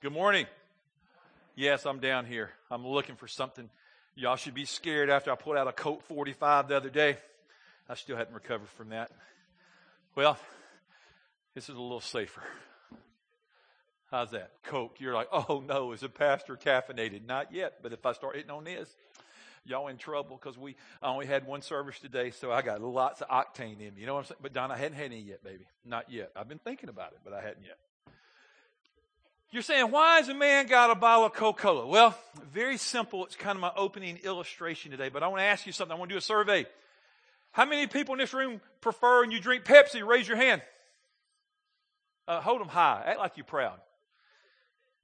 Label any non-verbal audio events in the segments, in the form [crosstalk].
Good morning. Yes, I'm down here. I'm looking for something. Y'all should be scared after I pulled out a Colt 45 the other day. I still hadn't recovered from that. Well, this is a little safer. How's that? Coke. You're like, oh no, is a pastor caffeinated? Not yet, but if I start hitting on this, y'all in trouble because we I only had one service today, so I got lots of octane in me. You know what I'm saying? But Don, I hadn't had any yet, baby. Not yet. I've been thinking about it, but I hadn't yet. You're saying, why has a man got a bottle of Coca-Cola? Well, very simple. It's kind of my opening illustration today, but I want to ask you something. I want to do a survey. How many people in this room prefer and you drink Pepsi? Raise your hand. Uh, hold them high. Act like you're proud.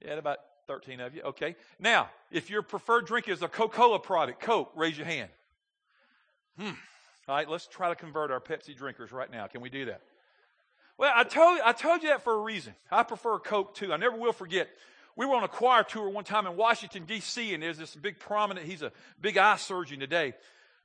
Yeah, about 13 of you. Okay. Now, if your preferred drink is a Coca-Cola product, Coke, raise your hand. Hmm. All right, let's try to convert our Pepsi drinkers right now. Can we do that? Well, I told, I told you that for a reason. I prefer Coke too. I never will forget. We were on a choir tour one time in Washington, D.C., and there's this big prominent, he's a big eye surgeon today.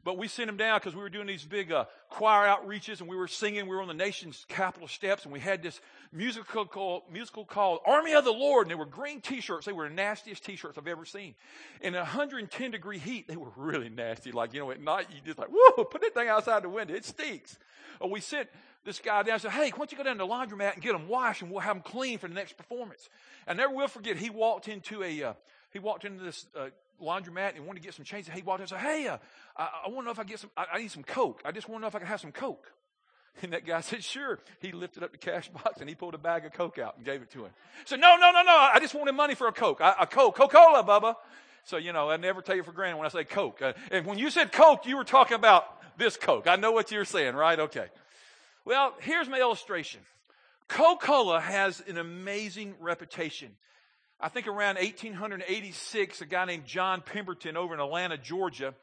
But we sent him down because we were doing these big uh, choir outreaches and we were singing. We were on the nation's capital steps and we had this musical called, musical called Army of the Lord. And they were green t-shirts. They were the nastiest t-shirts I've ever seen. In 110 degree heat, they were really nasty. Like, you know, at night you just like, whoa, put that thing outside the window. It stinks. Well, we sent this guy down and said, hey, why don't you go down to the laundromat and get them washed and we'll have them clean for the next performance. I never will forget, he walked into a, uh, he walked into this uh, laundromat and wanted to get some change. He walked in and said, Hey, uh, I, I want to know if I get some, I, I need some Coke. I just want to know if I can have some Coke. [laughs] And that guy said, Sure. He lifted up the cash box and he pulled a bag of Coke out and gave it to him. So, No, no, no, no. I just wanted money for a Coke. I, a Coke. Coca Cola, Bubba. So, you know, I never take it for granted when I say Coke. Uh, and when you said Coke, you were talking about this Coke. I know what you're saying, right? Okay. Well, here's my illustration. Coca Cola has an amazing reputation. I think around 1886, a guy named John Pemberton over in Atlanta, Georgia,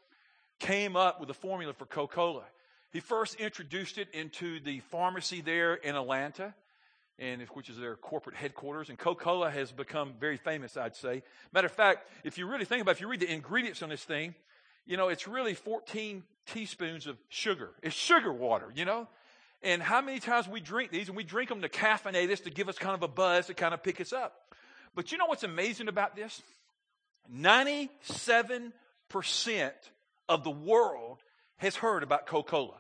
came up with a formula for Coca Cola. He first introduced it into the pharmacy there in Atlanta, and which is their corporate headquarters. And Coca Cola has become very famous, I'd say. Matter of fact, if you really think about it, if you read the ingredients on this thing, you know, it's really 14 teaspoons of sugar. It's sugar water, you know? And how many times we drink these, and we drink them to caffeinate us, to give us kind of a buzz, to kind of pick us up. But you know what's amazing about this? 97% of the world has heard about Coca Cola.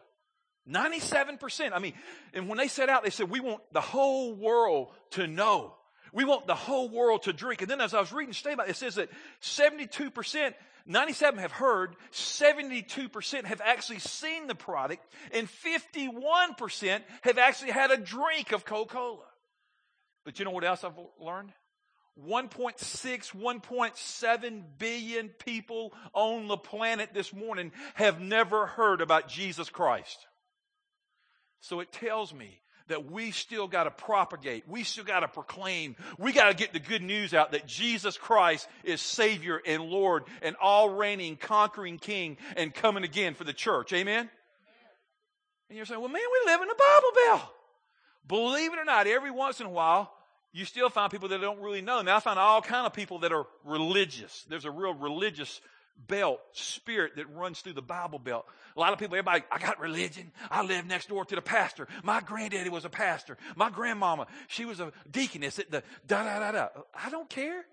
97%. I mean, and when they set out, they said, we want the whole world to know. We want the whole world to drink. And then as I was reading today about it, it says that 72%, 97 have heard, 72% have actually seen the product, and 51% have actually had a drink of Coca-Cola. But you know what else I've learned? 1.6, 1.7 billion people on the planet this morning have never heard about Jesus Christ. So it tells me that we still got to propagate. We still got to proclaim. We got to get the good news out that Jesus Christ is Savior and Lord and all reigning, conquering King and coming again for the church. Amen? And you're saying, well, man, we live in a Bible Belt. Believe it or not, every once in a while, you still find people that don't really know. Now I find all kind of people that are religious. There's a real religious belt, spirit that runs through the Bible belt. A lot of people, everybody, I got religion. I live next door to the pastor. My granddaddy was a pastor. My grandmama, she was a deaconess at the da da da da. I don't care.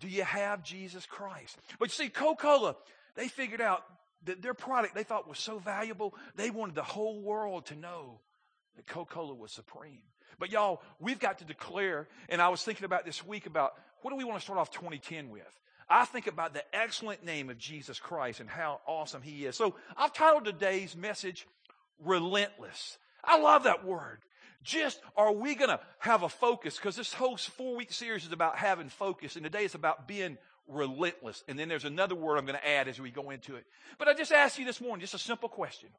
Do you have Jesus Christ? But you see, Coca-Cola, they figured out that their product they thought was so valuable, they wanted the whole world to know that Coca-Cola was supreme. But y'all, we've got to declare, and I was thinking about this week about what do we want to start off 2010 with? I think about the excellent name of Jesus Christ and how awesome he is. So I've titled today's message, Relentless. I love that word. Just are we going to have a focus? Because this whole four week series is about having focus, and today it's about being relentless. And then there's another word I'm going to add as we go into it. But I just asked you this morning, just a simple question.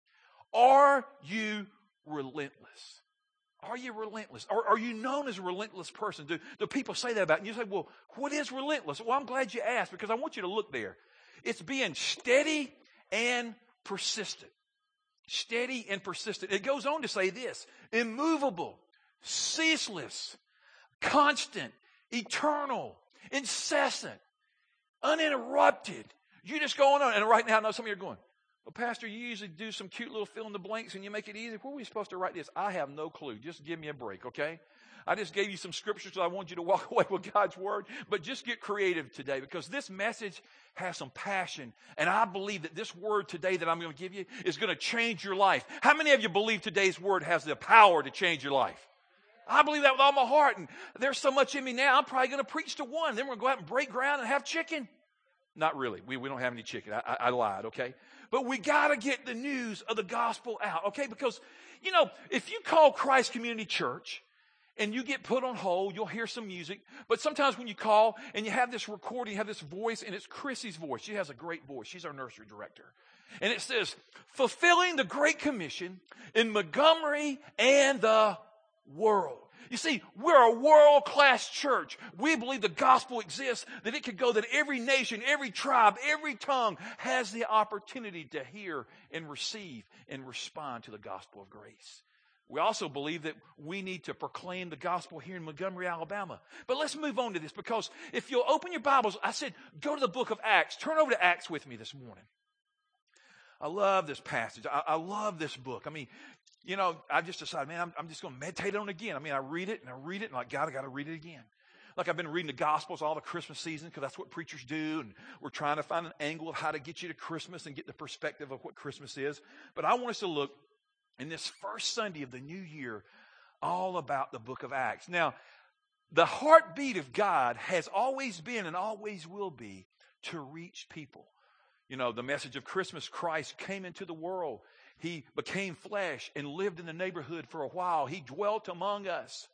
Are you relentless? Are you relentless? Are, are you known as a relentless person? Do, do people say that about you? You say, well, what is relentless? Well, I'm glad you asked because I want you to look there. It's being steady and persistent. Steady and persistent. It goes on to say this immovable, ceaseless, constant, eternal, incessant, uninterrupted. You just going on. And right now, I know some of you are going, well, Pastor, you usually do some cute little fill in the blanks and you make it easy. Where are we supposed to write this? I have no clue. Just give me a break, okay? I just gave you some scriptures so I want you to walk [laughs] away with God's word, but just get creative today because this message has some passion. And I believe that this word today that I'm going to give you is going to change your life. How many of you believe today's word has the power to change your life? I believe that with all my heart. And there's so much in me now, I'm probably going to preach to one. Then we're going to go out and break ground and have chicken. Not really. We, we don't have any chicken. I, I, I lied, okay? But we got to get the news of the gospel out, okay? Because, you know, if you call Christ Community Church and you get put on hold, you'll hear some music. But sometimes when you call and you have this recording, you have this voice, and it's Chrissy's voice. She has a great voice. She's our nursery director. And it says, fulfilling the Great Commission in Montgomery and the world. You see, we're a world class church. We believe the gospel exists, that it could go that every nation, every tribe, every tongue has the opportunity to hear and receive and respond to the gospel of grace. We also believe that we need to proclaim the gospel here in Montgomery, Alabama. But let's move on to this because if you'll open your Bibles, I said go to the book of Acts. Turn over to Acts with me this morning. I love this passage. I, I love this book. I mean, you know, I just decided, man, I'm, I'm just going to meditate on it again. I mean, I read it and I read it and I'm like, God, I got to read it again. Like I've been reading the Gospels all the Christmas season because that's what preachers do, and we're trying to find an angle of how to get you to Christmas and get the perspective of what Christmas is. But I want us to look in this first Sunday of the new year all about the book of Acts. Now, the heartbeat of God has always been and always will be to reach people. You know, the message of Christmas, Christ came into the world. He became flesh and lived in the neighborhood for a while. He dwelt among us.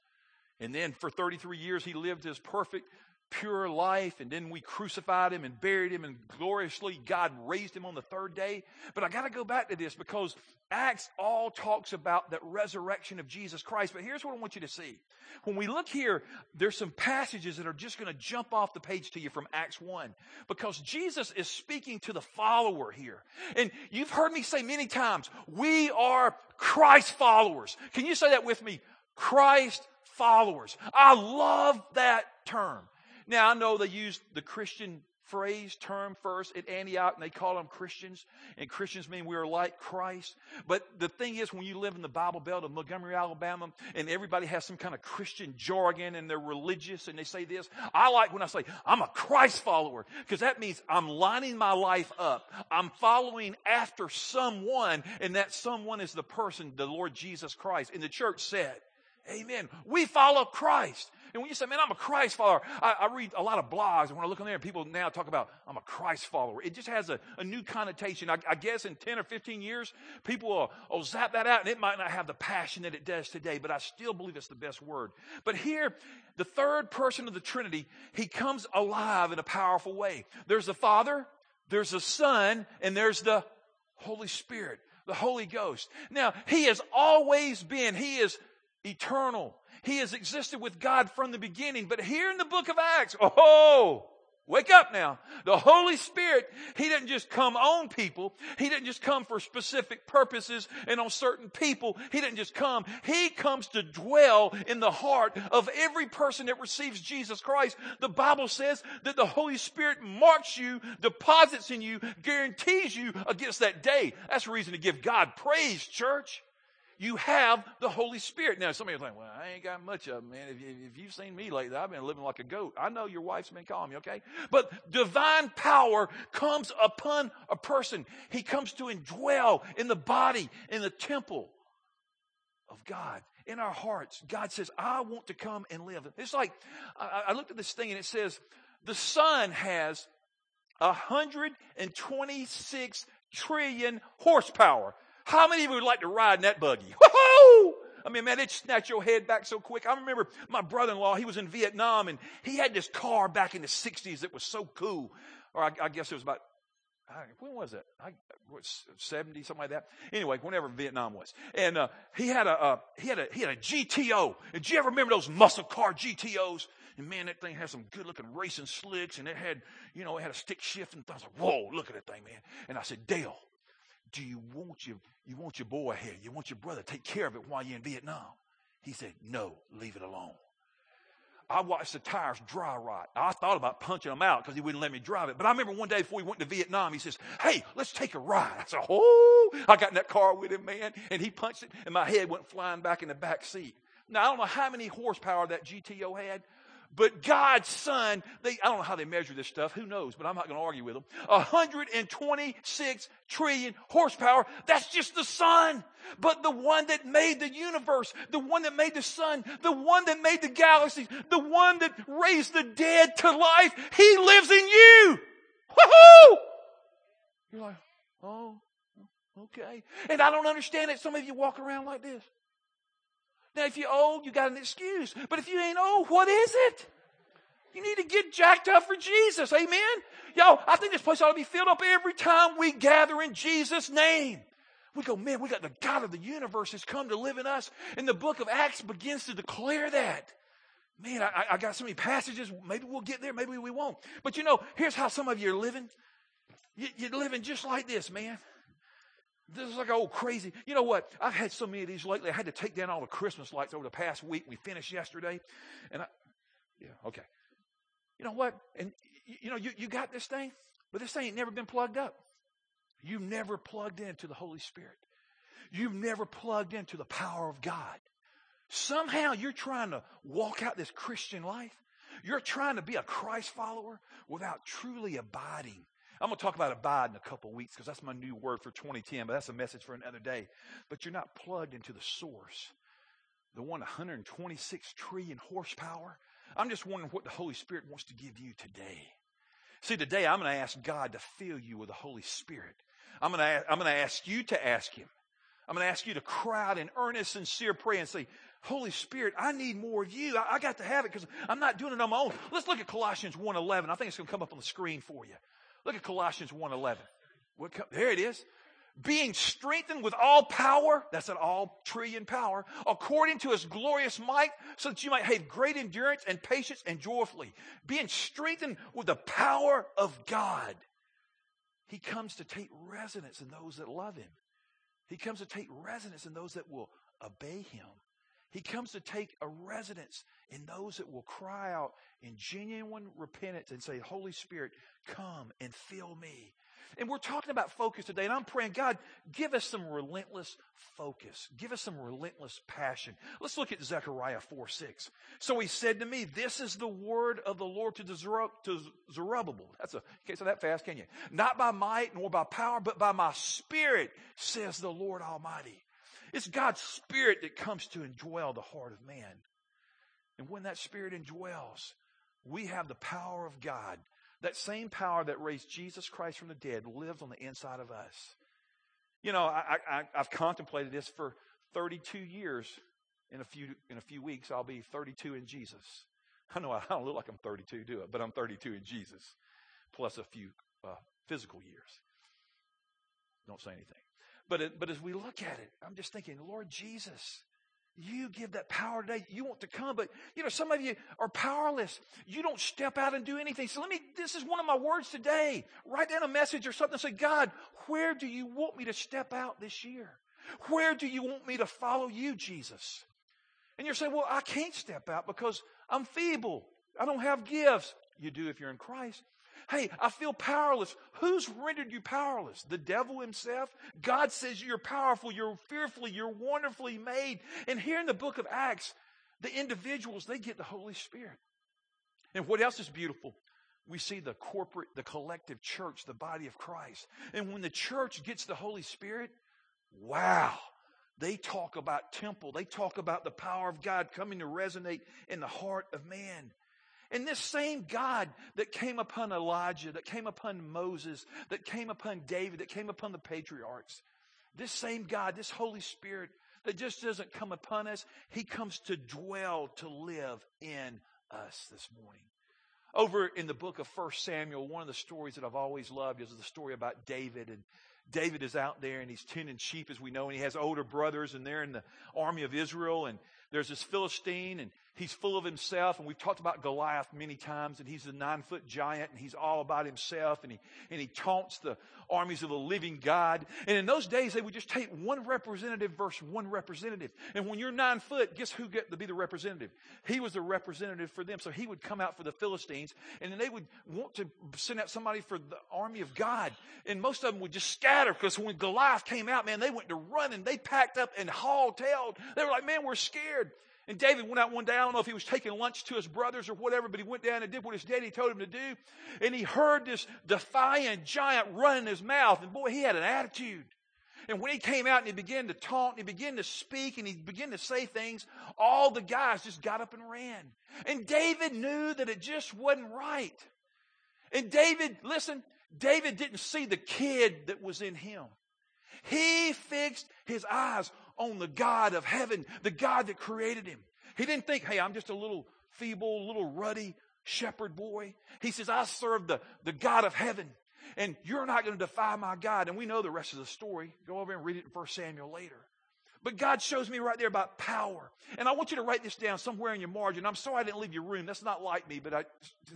And then for 33 years, he lived his perfect, pure life. And then we crucified him and buried him, and gloriously, God raised him on the third day. But I got to go back to this because Acts all talks about that resurrection of Jesus Christ. But here's what I want you to see. When we look here, there's some passages that are just going to jump off the page to you from Acts 1 because Jesus is speaking to the follower here. And you've heard me say many times, we are Christ followers. Can you say that with me? Christ followers. I love that term. Now, I know they use the Christian phrase, term first at Antioch, and they call them Christians. And Christians mean we are like Christ. But the thing is, when you live in the Bible Belt of Montgomery, Alabama, and everybody has some kind of Christian jargon and they're religious and they say this, I like when I say, I'm a Christ follower, because that means I'm lining my life up. I'm following after someone, and that someone is the person, the Lord Jesus Christ. And the church said, Amen. We follow Christ. And when you say, man, I'm a Christ follower, I, I, read a lot of blogs, and when I look on there, people now talk about, I'm a Christ follower. It just has a, a new connotation. I, I, guess in 10 or 15 years, people will, will zap that out, and it might not have the passion that it does today, but I still believe it's the best word. But here, the third person of the Trinity, he comes alive in a powerful way. There's the Father, there's the Son, and there's the Holy Spirit, the Holy Ghost. Now, he has always been, he is eternal. He has existed with God from the beginning. But here in the book of Acts, oh, wake up now. The Holy Spirit, He didn't just come on people. He didn't just come for specific purposes and on certain people. He didn't just come. He comes to dwell in the heart of every person that receives Jesus Christ. The Bible says that the Holy Spirit marks you, deposits in you, guarantees you against that day. That's reason to give God praise, church you have the Holy Spirit. Now, some of you are like, well, I ain't got much of them, man. If, if you've seen me lately, I've been living like a goat. I know your wife's been calling me, okay? But divine power comes upon a person. He comes to indwell in the body, in the temple of God, in our hearts. God says, I want to come and live. It's like, I, I looked at this thing and it says, the sun has 126 trillion horsepower. How many of you would like to ride in that buggy? I mean, man, it snatch your head back so quick. I remember my brother-in-law, he was in Vietnam and he had this car back in the 60s that was so cool. Or I, I guess it was about, when was it? I, what, 70, something like that. Anyway, whenever Vietnam was. And, uh, he had a, uh, he had a, he had a GTO. And do you ever remember those muscle car GTOs? And man, that thing had some good looking racing slicks and it had, you know, it had a stick shift and I was like, whoa, look at that thing, man. And I said, Dale, do you want your, you want your boy here? You want your brother take care of it while you're in Vietnam? He said, no, leave it alone. I watched the tires dry rot. I thought about punching them out because he wouldn't let me drive it. But I remember one day before we went to Vietnam, he says, Hey, let's take a ride. I said, Oh, I got in that car with him, man. And he punched it, and my head went flying back in the back seat. Now, I don't know how many horsepower that GTO had, but God's sun, they, I don't know how they measure this stuff. Who knows? But I'm not going to argue with them. 126 trillion horsepower. That's just the sun. But the one that made the universe, the one that made the sun, the one that made the galaxies, the one that raised the dead to life, He lives in you. Woohoo! You're like, oh, okay. And I don't understand it. Some of you walk around like this. Now, if you're old, you got an excuse. But if you ain't old, what is it? You need to get jacked up for Jesus. Amen? Yo, I think this place ought to be filled up every time we gather in Jesus' name. We go, man, we got the God of the universe has come to live in us. And the book of Acts begins to declare that. Man, I, I got so many passages. Maybe we'll get there. Maybe we won't. But you know, here's how some of you are living. You, you're living just like this, man. This is like old crazy. You know what? I've had so many of these lately. I had to take down all the Christmas lights over the past week. We finished yesterday. And I, yeah, okay. You know what? And you know, you, you got this thing, but this thing ain't never been plugged up. You've never plugged into the Holy Spirit. You've never plugged into the power of God. Somehow you're trying to walk out this Christian life. You're trying to be a Christ follower without truly abiding I'm going to talk about abide in a couple weeks because that's my new word for 2010, but that's a message for another day. But you're not plugged into the source, the one 126 trillion horsepower. I'm just wondering what the Holy Spirit wants to give you today. See, today I'm going to ask God to fill you with the Holy Spirit. I'm going to, I'm going to ask you to ask Him. I'm going to ask you to cry out in earnest, sincere prayer and say, Holy Spirit, I need more of you. I, I got to have it because I'm not doing it on my own. Let's look at Colossians 1.11. I think it's going to come up on the screen for you. Look at Colossians 1.11. What, there it is. Being strengthened with all power, that's an all trillion power, according to his glorious might, so that you might have great endurance and patience and joyfully. Being strengthened with the power of God. He comes to take residence in those that love him. He comes to take residence in those that will obey him. He comes to take a residence in those that will cry out in genuine repentance and say, Holy Spirit, come and fill me. And we're talking about focus today, and I'm praying, God, give us some relentless focus. Give us some relentless passion. Let's look at Zechariah 4 6. So he said to me, This is the word of the Lord to, to Zerubbabel. That's a, you can't say that fast, can you? Not by might nor by power, but by my spirit, says the Lord Almighty. It's God's Spirit that comes to indwell the heart of man. And when that Spirit indwells, we have the power of God. That same power that raised Jesus Christ from the dead lives on the inside of us. You know, I, I, I've contemplated this for 32 years. In a few in a few weeks, I'll be 32 in Jesus. I know I don't look like I'm 32, do it? But I'm 32 in Jesus, plus a few uh, physical years. Don't say anything. But, but as we look at it, I'm just thinking, Lord Jesus, you give that power today. You want to come, but you know, some of you are powerless. You don't step out and do anything. So let me, this is one of my words today. Write down a message or something. Say, God, where do you want me to step out this year? Where do you want me to follow you, Jesus? And you're saying, well, I can't step out because I'm feeble. I don't have gifts. You do if you're in Christ. Hey, I feel powerless. Who's rendered you powerless? The devil himself? God says you're powerful, you're fearfully, you're wonderfully made. And here in the book of Acts, the individuals, they get the Holy Spirit. And what else is beautiful? We see the corporate, the collective church, the body of Christ. And when the church gets the Holy Spirit, wow, they talk about temple. They talk about the power of God coming to resonate in the heart of man. And this same God that came upon Elijah, that came upon Moses, that came upon David, that came upon the patriarchs, this same God, this Holy Spirit that just doesn't come upon us, He comes to dwell, to live in us this morning. Over in the book of 1 Samuel, one of the stories that I've always loved is the story about David. And David is out there and he's tending sheep, as we know, and he has older brothers, and they're in the army of Israel. And there's this Philistine, and he's full of himself. And we've talked about Goliath many times, and he's a nine foot giant, and he's all about himself, and he, and he taunts the armies of the living God. And in those days, they would just take one representative versus one representative. And when you're nine foot, guess who get to be the representative? He was the representative for them. So he would come out for the Philistines, and then they would want to send out somebody for the army of God. And most of them would just scatter because when Goliath came out, man, they went to run and they packed up and hauled tailed. They were like, man, we're scared. And David went out one day. I don't know if he was taking lunch to his brothers or whatever, but he went down and did what his daddy told him to do. And he heard this defiant giant run in his mouth. And boy, he had an attitude. And when he came out and he began to taunt and he began to speak and he began to say things, all the guys just got up and ran. And David knew that it just wasn't right. And David, listen, David didn't see the kid that was in him. He fixed his eyes on the God of heaven, the God that created him. He didn't think, hey, I'm just a little feeble, little ruddy shepherd boy. He says, I serve the, the God of heaven, and you're not going to defy my God. And we know the rest of the story. Go over and read it in 1 Samuel later. But God shows me right there about power. And I want you to write this down somewhere in your margin. I'm sorry I didn't leave your room. That's not like me, but I,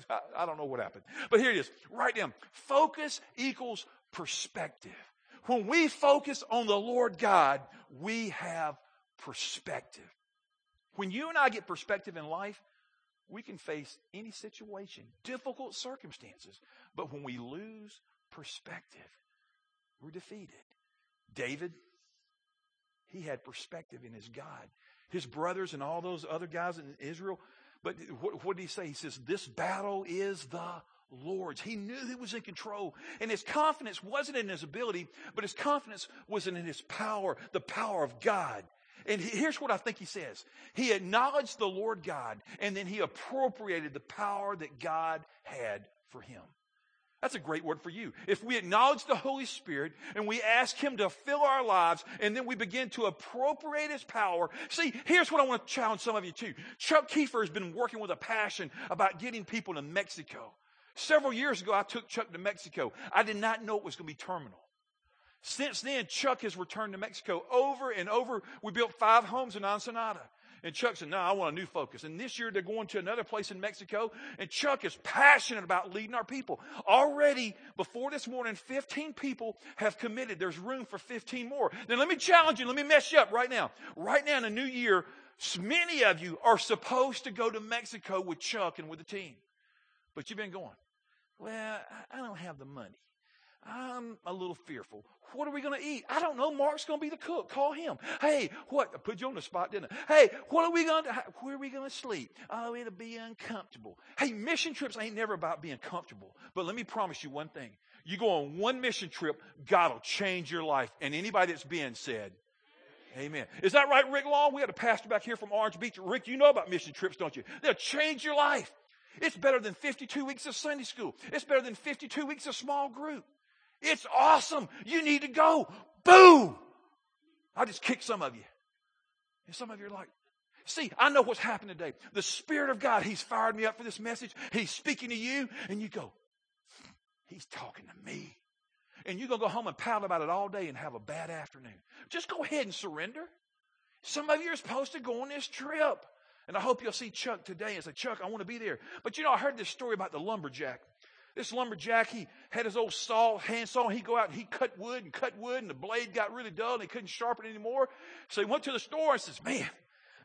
[laughs] I don't know what happened. But here it is. Write down. Focus equals perspective. When we focus on the Lord God, we have perspective. When you and I get perspective in life, we can face any situation, difficult circumstances. But when we lose perspective, we're defeated. David, he had perspective in his God. His brothers and all those other guys in Israel. But what, what did he say? He says, This battle is the Lord's. He knew he was in control. And his confidence wasn't in his ability, but his confidence was in his power, the power of God. And here's what I think he says. He acknowledged the Lord God, and then he appropriated the power that God had for him. That's a great word for you. If we acknowledge the Holy Spirit and we ask Him to fill our lives and then we begin to appropriate His power. See, here's what I want to challenge some of you too. Chuck Kiefer has been working with a passion about getting people to Mexico. Several years ago, I took Chuck to Mexico. I did not know it was going to be terminal. Since then, Chuck has returned to Mexico over and over. We built five homes in Ensenada. And Chuck said, No, I want a new focus. And this year they're going to another place in Mexico. And Chuck is passionate about leading our people. Already, before this morning, 15 people have committed. There's room for 15 more. Now, let me challenge you. Let me mess you up right now. Right now in the new year, many of you are supposed to go to Mexico with Chuck and with the team. But you've been going. Well, I don't have the money. I'm a little fearful. What are we going to eat? I don't know. Mark's going to be the cook. Call him. Hey, what? I put you on the spot, didn't I? Hey, what are we going to, where are we going to sleep? Oh, it'll be uncomfortable. Hey, mission trips ain't never about being comfortable. But let me promise you one thing. You go on one mission trip, God will change your life. And anybody that's been said, Amen. Is that right, Rick Long? We had a pastor back here from Orange Beach. Rick, you know about mission trips, don't you? They'll change your life. It's better than 52 weeks of Sunday school. It's better than 52 weeks of small group. It's awesome. You need to go. Boom. I just kicked some of you. And some of you are like, see, I know what's happened today. The Spirit of God, He's fired me up for this message. He's speaking to you, and you go, He's talking to me. And you're going to go home and pout about it all day and have a bad afternoon. Just go ahead and surrender. Some of you are supposed to go on this trip. And I hope you'll see Chuck today and say, Chuck, I want to be there. But you know, I heard this story about the lumberjack. This lumberjack, he had his old saw, hand saw, and he'd go out and he'd cut wood and cut wood, and the blade got really dull and he couldn't sharpen it anymore. So he went to the store and says, Man,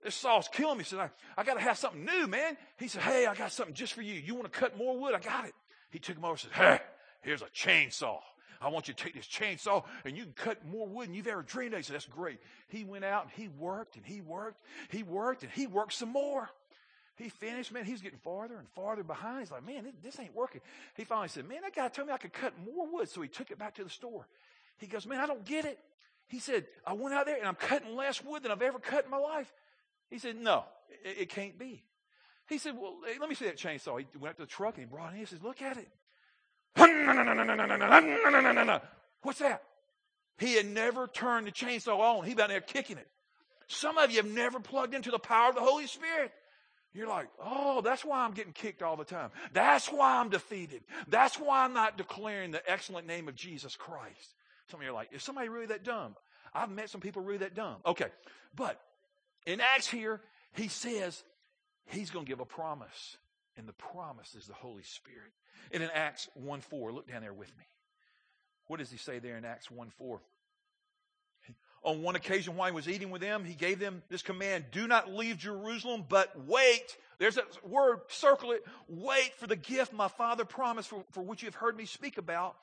this saw's killing me. He said, I, I got to have something new, man. He said, Hey, I got something just for you. You want to cut more wood? I got it. He took him over and said, Hey, here's a chainsaw. I want you to take this chainsaw and you can cut more wood than you've ever dreamed of. He said, That's great. He went out and he worked and he worked, he worked and he worked some more. He finished, man, he's getting farther and farther behind. He's like, man, this, ain't working. He finally said, man, that guy told me I could cut more wood. So he took it back to the store. He goes, man, I don't get it. He said, I went out there and I'm cutting less wood than I've ever cut in my life. He said, no, it, it can't be. He said, well, let me see that chainsaw. He went up to the truck and he brought it in. He says, look at it. [laughs] What's that? He had never turned the chainsaw on. He been there kicking it. Some of you have never plugged into the power of the Holy Spirit. You're like, oh, that's why I'm getting kicked all the time. That's why I'm defeated. That's why I'm not declaring the excellent name of Jesus Christ. Some of you are like, is somebody really that dumb? I've met some people really that dumb. Okay. But in Acts here, he says he's going to give a promise. And the promise is the Holy Spirit. And in Acts 1 4, look down there with me. What does he say there in Acts 1 4? On one occasion, while he was eating with them, he gave them this command Do not leave Jerusalem, but wait. There's a word, circle it. Wait for the gift my Father promised, for, for which you have heard me speak about.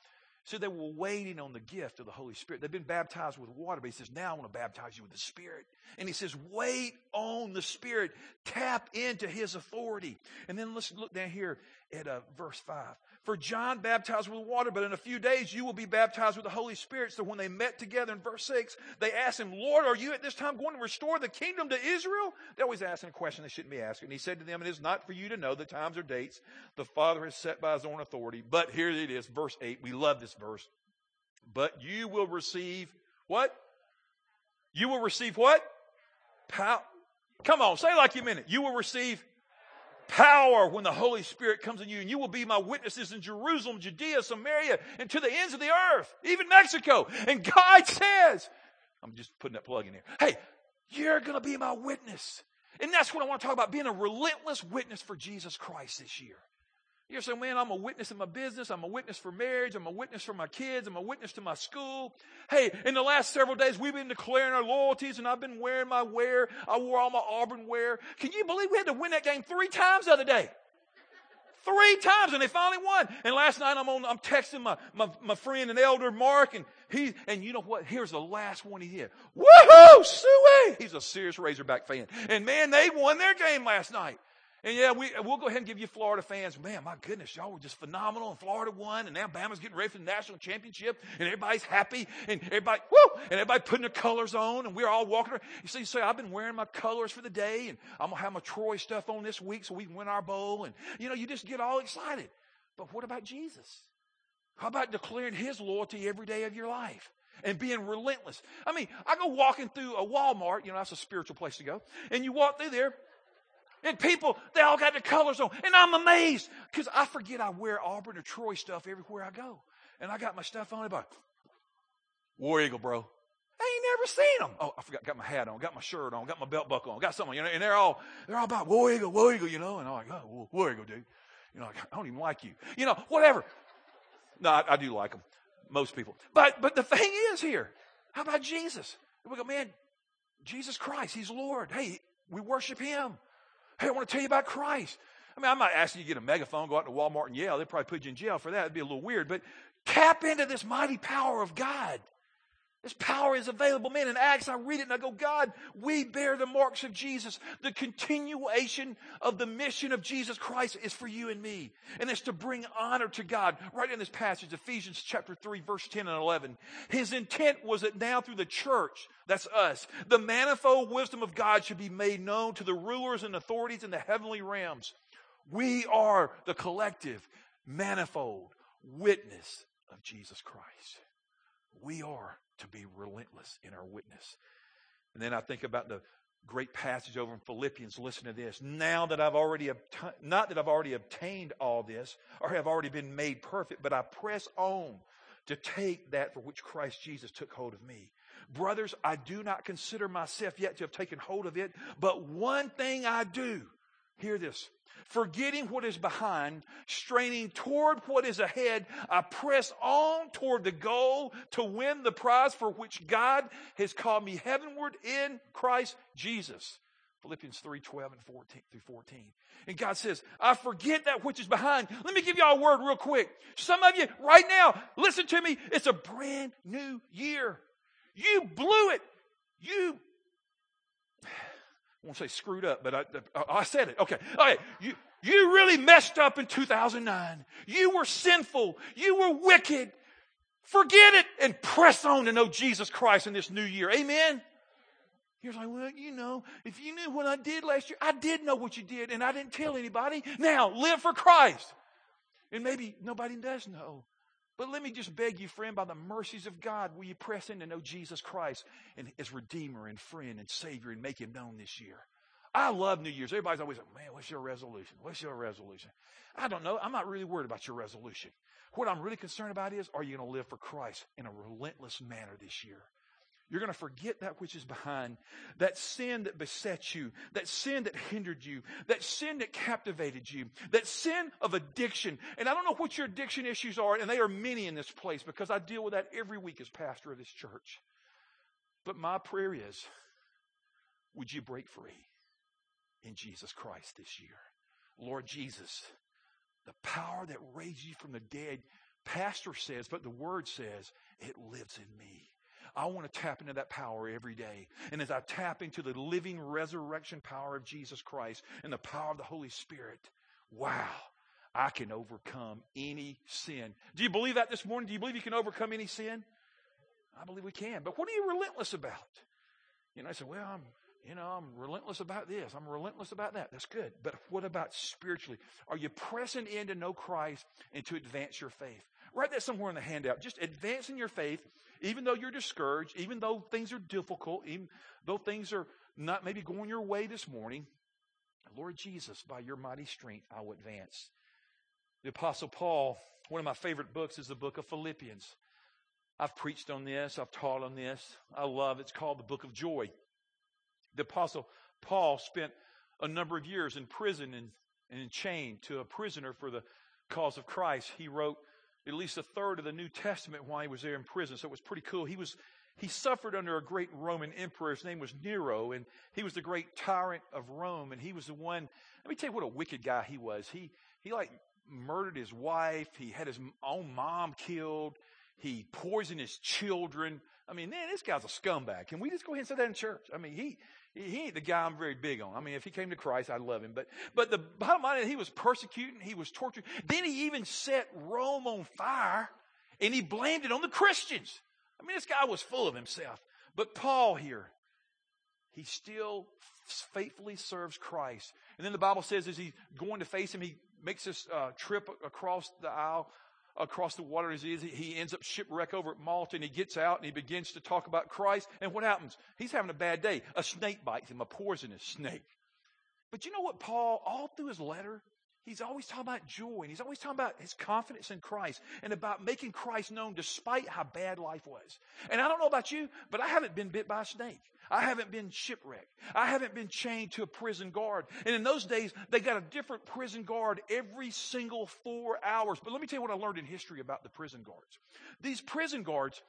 So they were waiting on the gift of the Holy Spirit. They've been baptized with water, but he says, now I want to baptize you with the Spirit. And he says, wait on the Spirit. Tap into his authority. And then let's look down here at uh, verse 5. For John baptized with water, but in a few days you will be baptized with the Holy Spirit. So when they met together in verse 6, they asked him, Lord, are you at this time going to restore the kingdom to Israel? They're always asking a question they shouldn't be asking. And he said to them, It is not for you to know the times or dates the Father has set by his own authority. But here it is, verse 8. We love this verse. But you will receive what? You will receive what? Power. Come on, say like you mean it. You will receive power when the Holy Spirit comes in you, and you will be my witnesses in Jerusalem, Judea, Samaria, and to the ends of the earth, even Mexico. And God says, I'm just putting that plug in here. Hey, you're going to be my witness. And that's what I want to talk about being a relentless witness for Jesus Christ this year. You're saying, man, I'm a witness in my business. I'm a witness for marriage. I'm a witness for my kids. I'm a witness to my school. Hey, in the last several days, we've been declaring our loyalties and I've been wearing my wear. I wore all my Auburn wear. Can you believe we had to win that game three times the other day? Three times and they finally won. And last night I'm on, I'm texting my, my, my friend and elder Mark and he, and you know what? Here's the last one he did. Woohoo! Suey! He's a serious Razorback fan. And man, they won their game last night. And yeah, we, we'll go ahead and give you Florida fans. Man, my goodness, y'all were just phenomenal. And Florida won, and now Bama's getting ready for the national championship, and everybody's happy, and everybody, woo, and everybody putting their colors on, and we're all walking around. You see, you say, I've been wearing my colors for the day, and I'm gonna have my Troy stuff on this week so we can win our bowl. And you know, you just get all excited. But what about Jesus? How about declaring his loyalty every day of your life? and being relentless. I mean, I go walking through a Walmart, you know, that's a spiritual place to go. And you walk through there, and people, they all got the colors on. And I'm amazed because I forget I wear Auburn or Troy stuff everywhere I go. And I got my stuff on. About War Eagle, bro. I ain't never seen them. Oh, I forgot. Got my hat on. Got my shirt on. Got my belt buckle on. Got something. You know, and they're all they're all about War Eagle, War Eagle. You know, and I'm like, oh, War Eagle, dude. You know, like, I don't even like you. You know, whatever. No, I, I do like them. Most people. But but the thing is here, how about Jesus? We go, man, Jesus Christ, He's Lord. Hey, we worship Him. Hey, I want to tell you about Christ. I mean, I'm not asking you to get a megaphone, go out to Walmart and yell. They'd probably put you in jail for that. It'd be a little weird. But tap into this mighty power of God. This power is available. Man, in Acts, I read it and I go, God, we bear the marks of Jesus. The continuation of the mission of Jesus Christ is for you and me. And it's to bring honor to God. Right in this passage, Ephesians chapter 3, verse 10 and 11. His intent was that now through the church, that's us, the manifold wisdom of God should be made known to the rulers and authorities in the heavenly realms. We are the collective, manifold witness of Jesus Christ. We are to be relentless in our witness. And then I think about the great passage over in Philippians. Listen to this. Now that I've already, obta- not that I've already obtained all this or have already been made perfect, but I press on to take that for which Christ Jesus took hold of me. Brothers, I do not consider myself yet to have taken hold of it, but one thing I do. Hear this forgetting what is behind, straining toward what is ahead, I press on toward the goal to win the prize for which God has called me heavenward in Christ Jesus. Philippians 3 12 and 14 through 14. And God says, I forget that which is behind. Let me give y'all a word real quick. Some of you right now, listen to me. It's a brand new year. You blew it. You I won't say screwed up, but I, I, said it. Okay. Okay. You, you really messed up in 2009. You were sinful. You were wicked. Forget it and press on to know Jesus Christ in this new year. Amen. You're like, well, you know, if you knew what I did last year, I did know what you did and I didn't tell anybody. Now live for Christ. And maybe nobody does know. But let me just beg you, friend, by the mercies of God, will you press in to know Jesus Christ and as Redeemer and friend and Savior and make Him known this year? I love New Year's. Everybody's always like, man, what's your resolution? What's your resolution? I don't know. I'm not really worried about your resolution. What I'm really concerned about is, are you going to live for Christ in a relentless manner this year? You're going to forget that which is behind, that sin that beset you, that sin that hindered you, that sin that captivated you, that sin of addiction. And I don't know what your addiction issues are, and they are many in this place because I deal with that every week as pastor of this church. But my prayer is, would you break free in Jesus Christ this year? Lord Jesus, the power that raised you from the dead pastor says, but the word says it lives in me. I want to tap into that power every day. And as I tap into the living resurrection power of Jesus Christ and the power of the Holy Spirit, wow, I can overcome any sin. Do you believe that this morning? Do you believe you can overcome any sin? I believe we can. But what are you relentless about? You know, I say, well, I'm, you know, I'm relentless about this. I'm relentless about that. That's good. But what about spiritually? Are you pressing in to know Christ and to advance your faith? Write that somewhere in the handout. Just advancing your faith, even though you're discouraged, even though things are difficult, even though things are not maybe going your way this morning. Lord Jesus, by your mighty strength, I will advance. The Apostle Paul, one of my favorite books is the book of Philippians. I've preached on this, I've taught on this. I love it's called the book of joy. The Apostle Paul spent a number of years in prison and, and chained to a prisoner for the cause of Christ. He wrote at least a third of the New Testament while he was there in prison. So it was pretty cool. He was he suffered under a great Roman emperor. His name was Nero, and he was the great tyrant of Rome. And he was the one. Let me tell you what a wicked guy he was. He he like murdered his wife. He had his own mom killed. He poisoned his children. I mean, man, this guy's a scumbag. Can we just go ahead and say that in church? I mean, he he ain't the guy I'm very big on. I mean, if he came to Christ, I'd love him. But but the bottom line is he was persecuting, he was torturing. Then he even set Rome on fire, and he blamed it on the Christians. I mean, this guy was full of himself. But Paul here, he still faithfully serves Christ. And then the Bible says as he's going to face him, he makes this uh, trip across the aisle, across the water as he is. He ends up shipwreck over at Malta and he gets out and he begins to talk about Christ. And what happens? He's having a bad day. A snake bites him, a poisonous snake. But you know what, Paul, all through his letter, He's always talking about joy and he's always talking about his confidence in Christ and about making Christ known despite how bad life was. And I don't know about you, but I haven't been bit by a snake. I haven't been shipwrecked. I haven't been chained to a prison guard. And in those days, they got a different prison guard every single four hours. But let me tell you what I learned in history about the prison guards. These prison guards,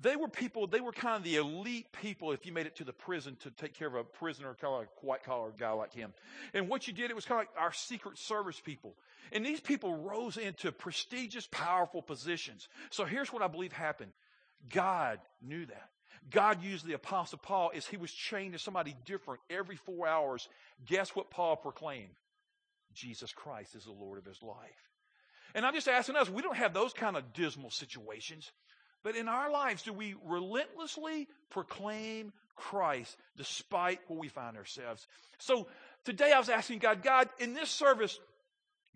they were people, they were kind of the elite people if you made it to the prison to take care of a prisoner, kind of like a white collar guy like him. And what you did, it was kind of like our secret service people. And these people rose into prestigious, powerful positions. So here's what I believe happened. God knew that. God used the apostle Paul as he was chained to somebody different every four hours. Guess what Paul proclaimed? Jesus Christ is the Lord of his life. And I'm just asking us, we don't have those kind of dismal situations. But in our lives, do we relentlessly proclaim Christ despite where we find ourselves? So today I was asking God, God, in this service,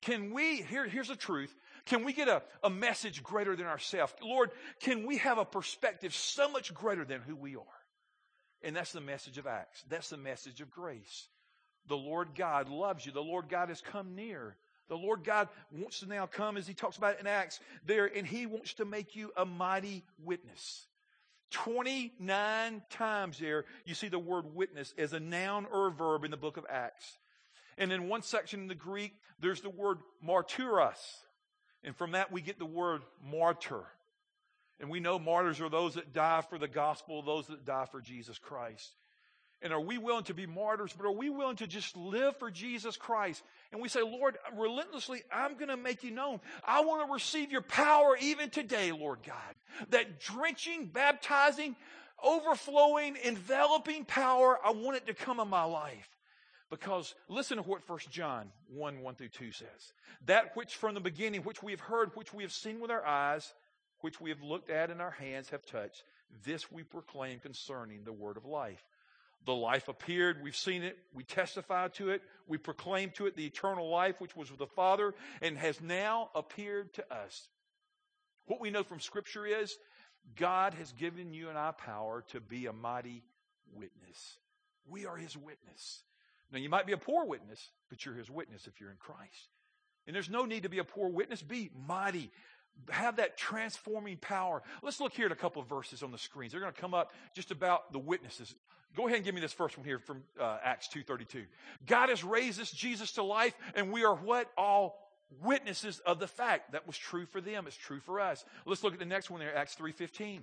can we, here, here's the truth, can we get a, a message greater than ourselves? Lord, can we have a perspective so much greater than who we are? And that's the message of Acts. That's the message of grace. The Lord God loves you. The Lord God has come near. The Lord God wants to now come, as he talks about in Acts, there, and he wants to make you a mighty witness. 29 times there, you see the word witness as a noun or a verb in the book of Acts. And in one section in the Greek, there's the word martyros. And from that, we get the word martyr. And we know martyrs are those that die for the gospel, those that die for Jesus Christ. And are we willing to be martyrs? But are we willing to just live for Jesus Christ? And we say, Lord, relentlessly, I'm going to make you known. I want to receive your power even today, Lord God. That drenching, baptizing, overflowing, enveloping power, I want it to come in my life. Because listen to what 1 John 1 1 through 2 says. That which from the beginning, which we have heard, which we have seen with our eyes, which we have looked at and our hands have touched, this we proclaim concerning the word of life. The life appeared. We've seen it. We testify to it. We proclaim to it the eternal life which was with the Father and has now appeared to us. What we know from Scripture is God has given you and I power to be a mighty witness. We are His witness. Now, you might be a poor witness, but you're His witness if you're in Christ. And there's no need to be a poor witness. Be mighty. Have that transforming power. Let's look here at a couple of verses on the screens. They're going to come up just about the witnesses. Go ahead and give me this first one here from uh, Acts 2.32. God has raised this Jesus to life, and we are what? All witnesses of the fact. That was true for them. It's true for us. Let's look at the next one there, Acts 3.15.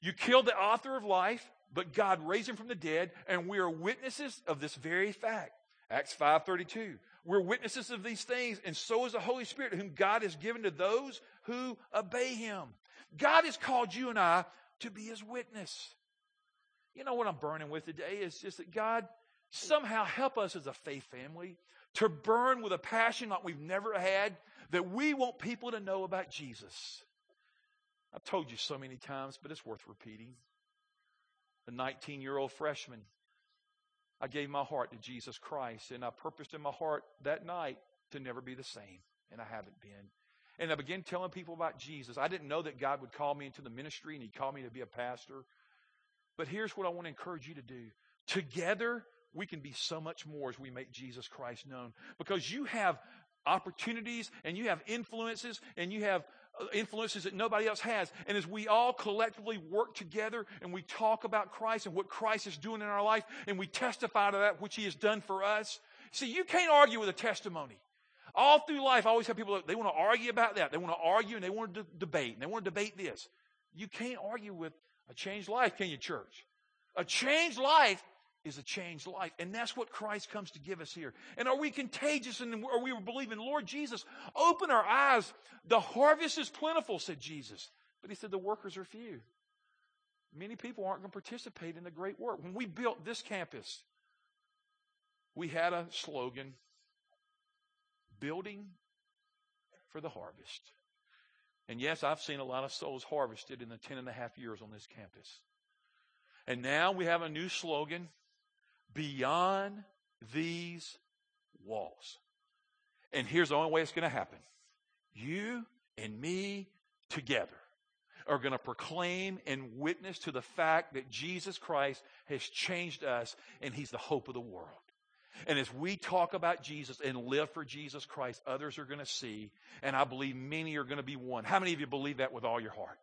You killed the author of life, but God raised him from the dead, and we are witnesses of this very fact. Acts 5:32. We're witnesses of these things, and so is the Holy Spirit, whom God has given to those who obey him. God has called you and I to be his witness. You know what I'm burning with today is just that God somehow help us as a faith family to burn with a passion like we've never had that we want people to know about Jesus. I've told you so many times, but it's worth repeating. The 19 year old freshman, I gave my heart to Jesus Christ, and I purposed in my heart that night to never be the same, and I haven't been. And I began telling people about Jesus. I didn't know that God would call me into the ministry and He'd call me to be a pastor. But here's what I want to encourage you to do. Together, we can be so much more as we make Jesus Christ known. Because you have opportunities and you have influences and you have uh, influences that nobody else has. And as we all collectively work together and we talk about Christ and what Christ is doing in our life and we testify to that which He has done for us, see, you can't argue with a testimony. All through life, I always have people, they want to argue about that. They want to argue and they want to debate and they want to debate this. You can't argue with a changed life, can you, church? A changed life is a changed life. And that's what Christ comes to give us here. And are we contagious and are we believing, Lord Jesus, open our eyes. The harvest is plentiful, said Jesus. But he said the workers are few. Many people aren't going to participate in the great work. When we built this campus, we had a slogan building for the harvest. And yes, I've seen a lot of souls harvested in the ten and a half years on this campus. And now we have a new slogan beyond these walls. And here's the only way it's going to happen you and me together are going to proclaim and witness to the fact that Jesus Christ has changed us and he's the hope of the world. And as we talk about Jesus and live for Jesus Christ, others are going to see, and I believe many are going to be won. How many of you believe that with all your heart?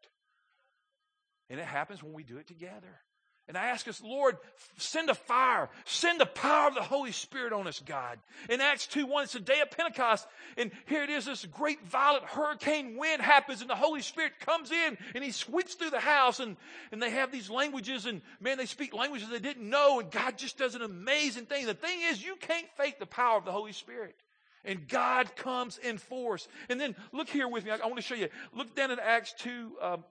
And it happens when we do it together. And I ask us, Lord, send a fire, send the power of the Holy Spirit on us, God. In Acts 2 1, it's the day of Pentecost. And here it is, this great violent hurricane wind happens, and the Holy Spirit comes in and he sweeps through the house. And, and they have these languages, and man, they speak languages they didn't know, and God just does an amazing thing. The thing is, you can't fake the power of the Holy Spirit. And God comes in force. And then look here with me. I, I want to show you. Look down at Acts 2, um,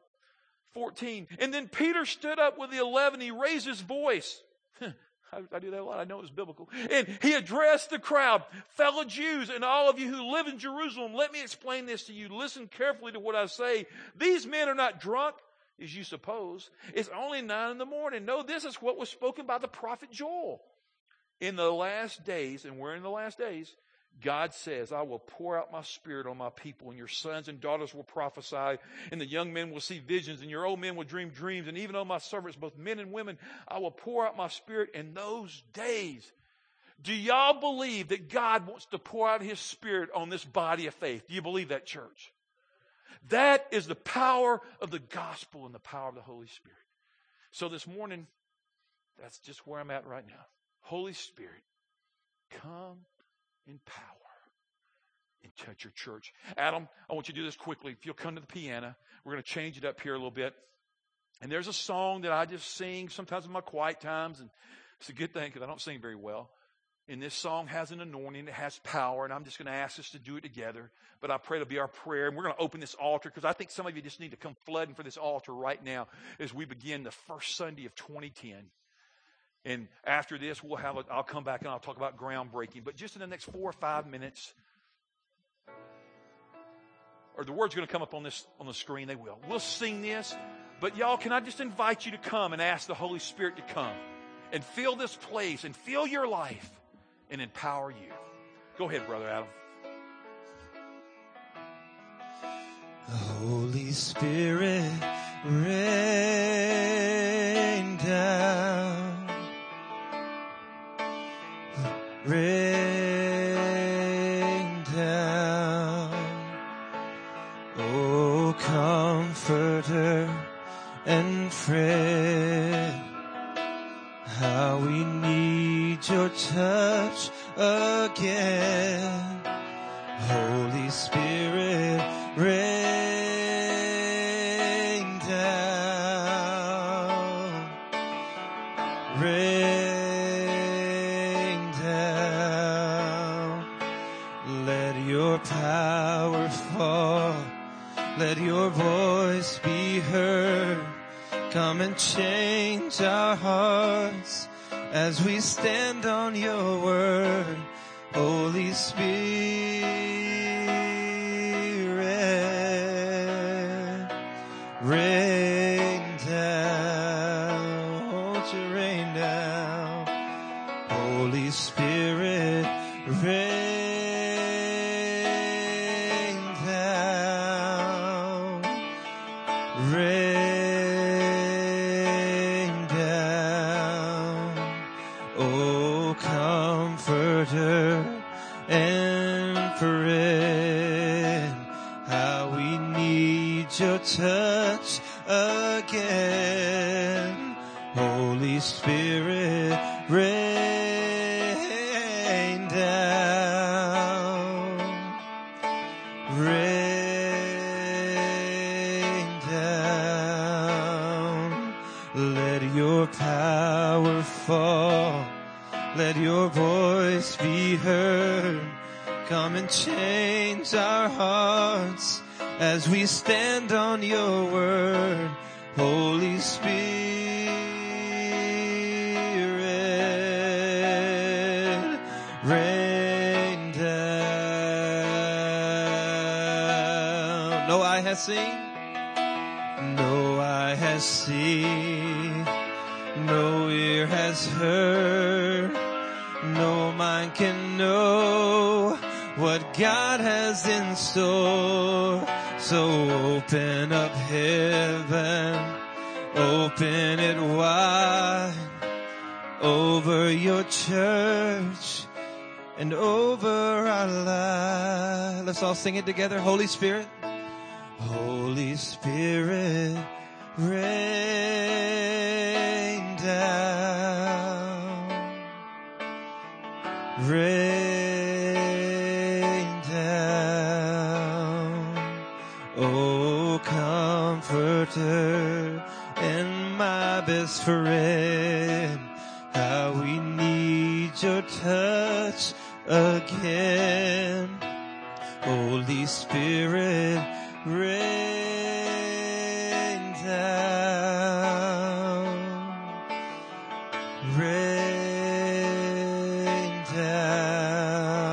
14. And then Peter stood up with the eleven. He raised his voice. [laughs] I, do that a lot. I know it's biblical. And he addressed the crowd, fellow Jews and all of you who live in Jerusalem. Let me explain this to you. Listen carefully to what I say. These men are not drunk, as you suppose. It's only nine in the morning. No, this is what was spoken by the prophet Joel. In the last days, and we're in the last days, God says, I will pour out my spirit on my people, and your sons and daughters will prophesy, and the young men will see visions, and your old men will dream dreams, and even on my servants, both men and women, I will pour out my spirit in those days. Do y'all believe that God wants to pour out his spirit on this body of faith? Do you believe that, church? That is the power of the gospel and the power of the Holy Spirit. So this morning, that's just where I'm at right now. Holy Spirit, come in power and touch your church. Adam, I want you to do this quickly. If you'll come to the piano, we're going to change it up here a little bit. And there's a song that I just sing sometimes in my quiet times, and it's a good thing because I don't sing very well. And this song has an anointing, it has power, and I'm just going to ask us to do it together. But I pray it'll be our prayer. And we're going to open this altar because I think some of you just need to come flooding for this altar right now as we begin the first Sunday of 2010. And after this, we'll have a, I'll come back and I'll talk about groundbreaking. But just in the next four or five minutes, or the words going to come up on this on the screen. They will. We'll sing this. But y'all, can I just invite you to come and ask the Holy Spirit to come and fill this place and fill your life and empower you. Go ahead, Brother Adam. Holy Spirit, rain and friend, how we need your touch again. As we stand on your word. Let your power fall. Let your voice be heard. Come and change our hearts as we stand on your word. Holy Spirit, know what God has in store. So open up heaven, open it wide over your church and over our lives. Let's all sing it together. Holy Spirit. Holy Spirit, rain down, rain and my best friend, how we need your touch again. Holy Spirit, rain down, rain down.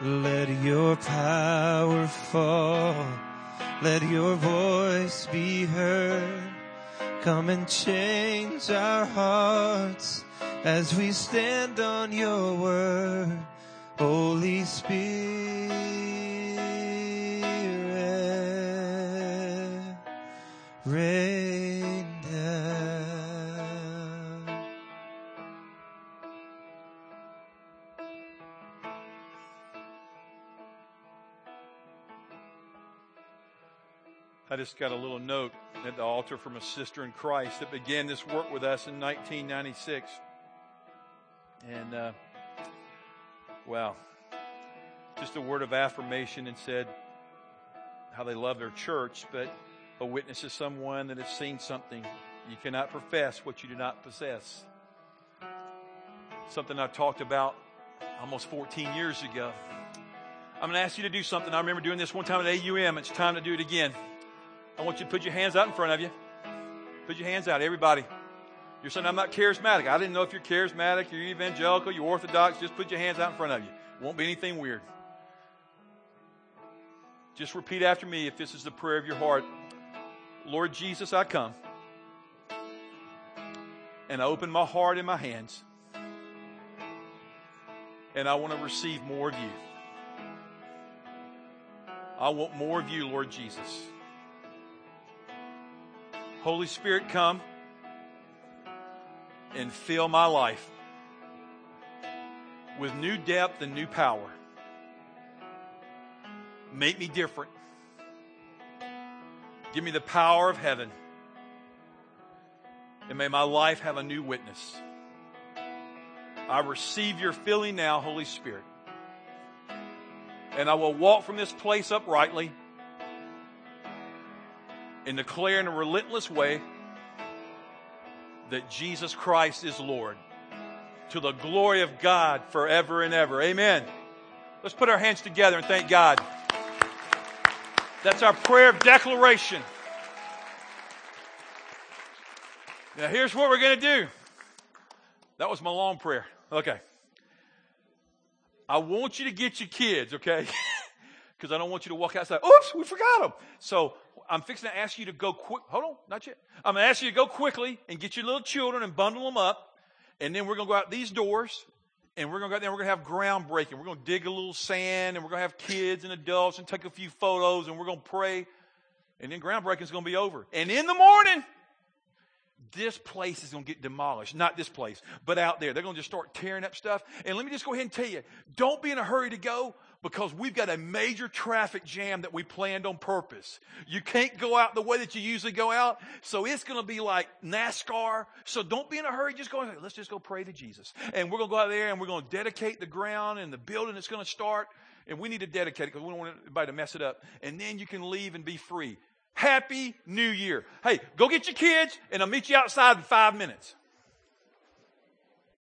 Let your power fall, let your voice be heard. Come and change our hearts as we stand on your word. Holy Spirit, just got a little note at the altar from a sister in Christ that began this work with us in 1996. And, uh, wow, just a word of affirmation and said how they love their church, but a witness is someone that has seen something. You cannot profess what you do not possess. Something I talked about almost 14 years ago. I'm going to ask you to do something. I remember doing this one time at AUM. It's time to do it again. I want you to put your hands out in front of you. Put your hands out, everybody. You're saying, I'm not charismatic. I didn't know if you're charismatic, you're evangelical, you're orthodox. Just put your hands out in front of you. It won't be anything weird. Just repeat after me if this is the prayer of your heart. Lord Jesus, I come. And I open my heart and my hands. And I want to receive more of you. I want more of you, Lord Jesus. Holy Spirit, come and fill my life with new depth and new power. Make me different. Give me the power of heaven. And may my life have a new witness. I receive your filling now, Holy Spirit. And I will walk from this place uprightly and declare in a relentless way that Jesus Christ is Lord to the glory of God forever and ever. Amen. Let's put our hands together and thank God. That's our prayer of declaration. Now, here's what we're going to do. That was my long prayer. Okay. I want you to get your kids, okay? [laughs] Because I don't want you to walk outside. Oops, we forgot them. So I'm fixing to ask you to go quick. Hold on, not yet. I'm going to ask you to go quickly and get your little children and bundle them up. And then we're going to go out these doors and we're going to go there and we're going to have groundbreaking. We're going to dig a little sand and we're going to have kids and adults and take a few photos and we're going to pray. And then groundbreaking is going to be over. And in the morning, this place is going to get demolished. Not this place, but out there. They're going to just start tearing up stuff. And let me just go ahead and tell you, don't be in a hurry to go because we've got a major traffic jam that we planned on purpose. You can't go out the way that you usually go out. So it's going to be like NASCAR. So don't be in a hurry. Just go, let's just go pray to Jesus. And we're going to go out there and we're going to dedicate the ground and the building that's going to start. And we need to dedicate it because we don't want anybody to mess it up. And then you can leave and be free. Happy New Year. Hey, go get your kids and I'll meet you outside in five minutes.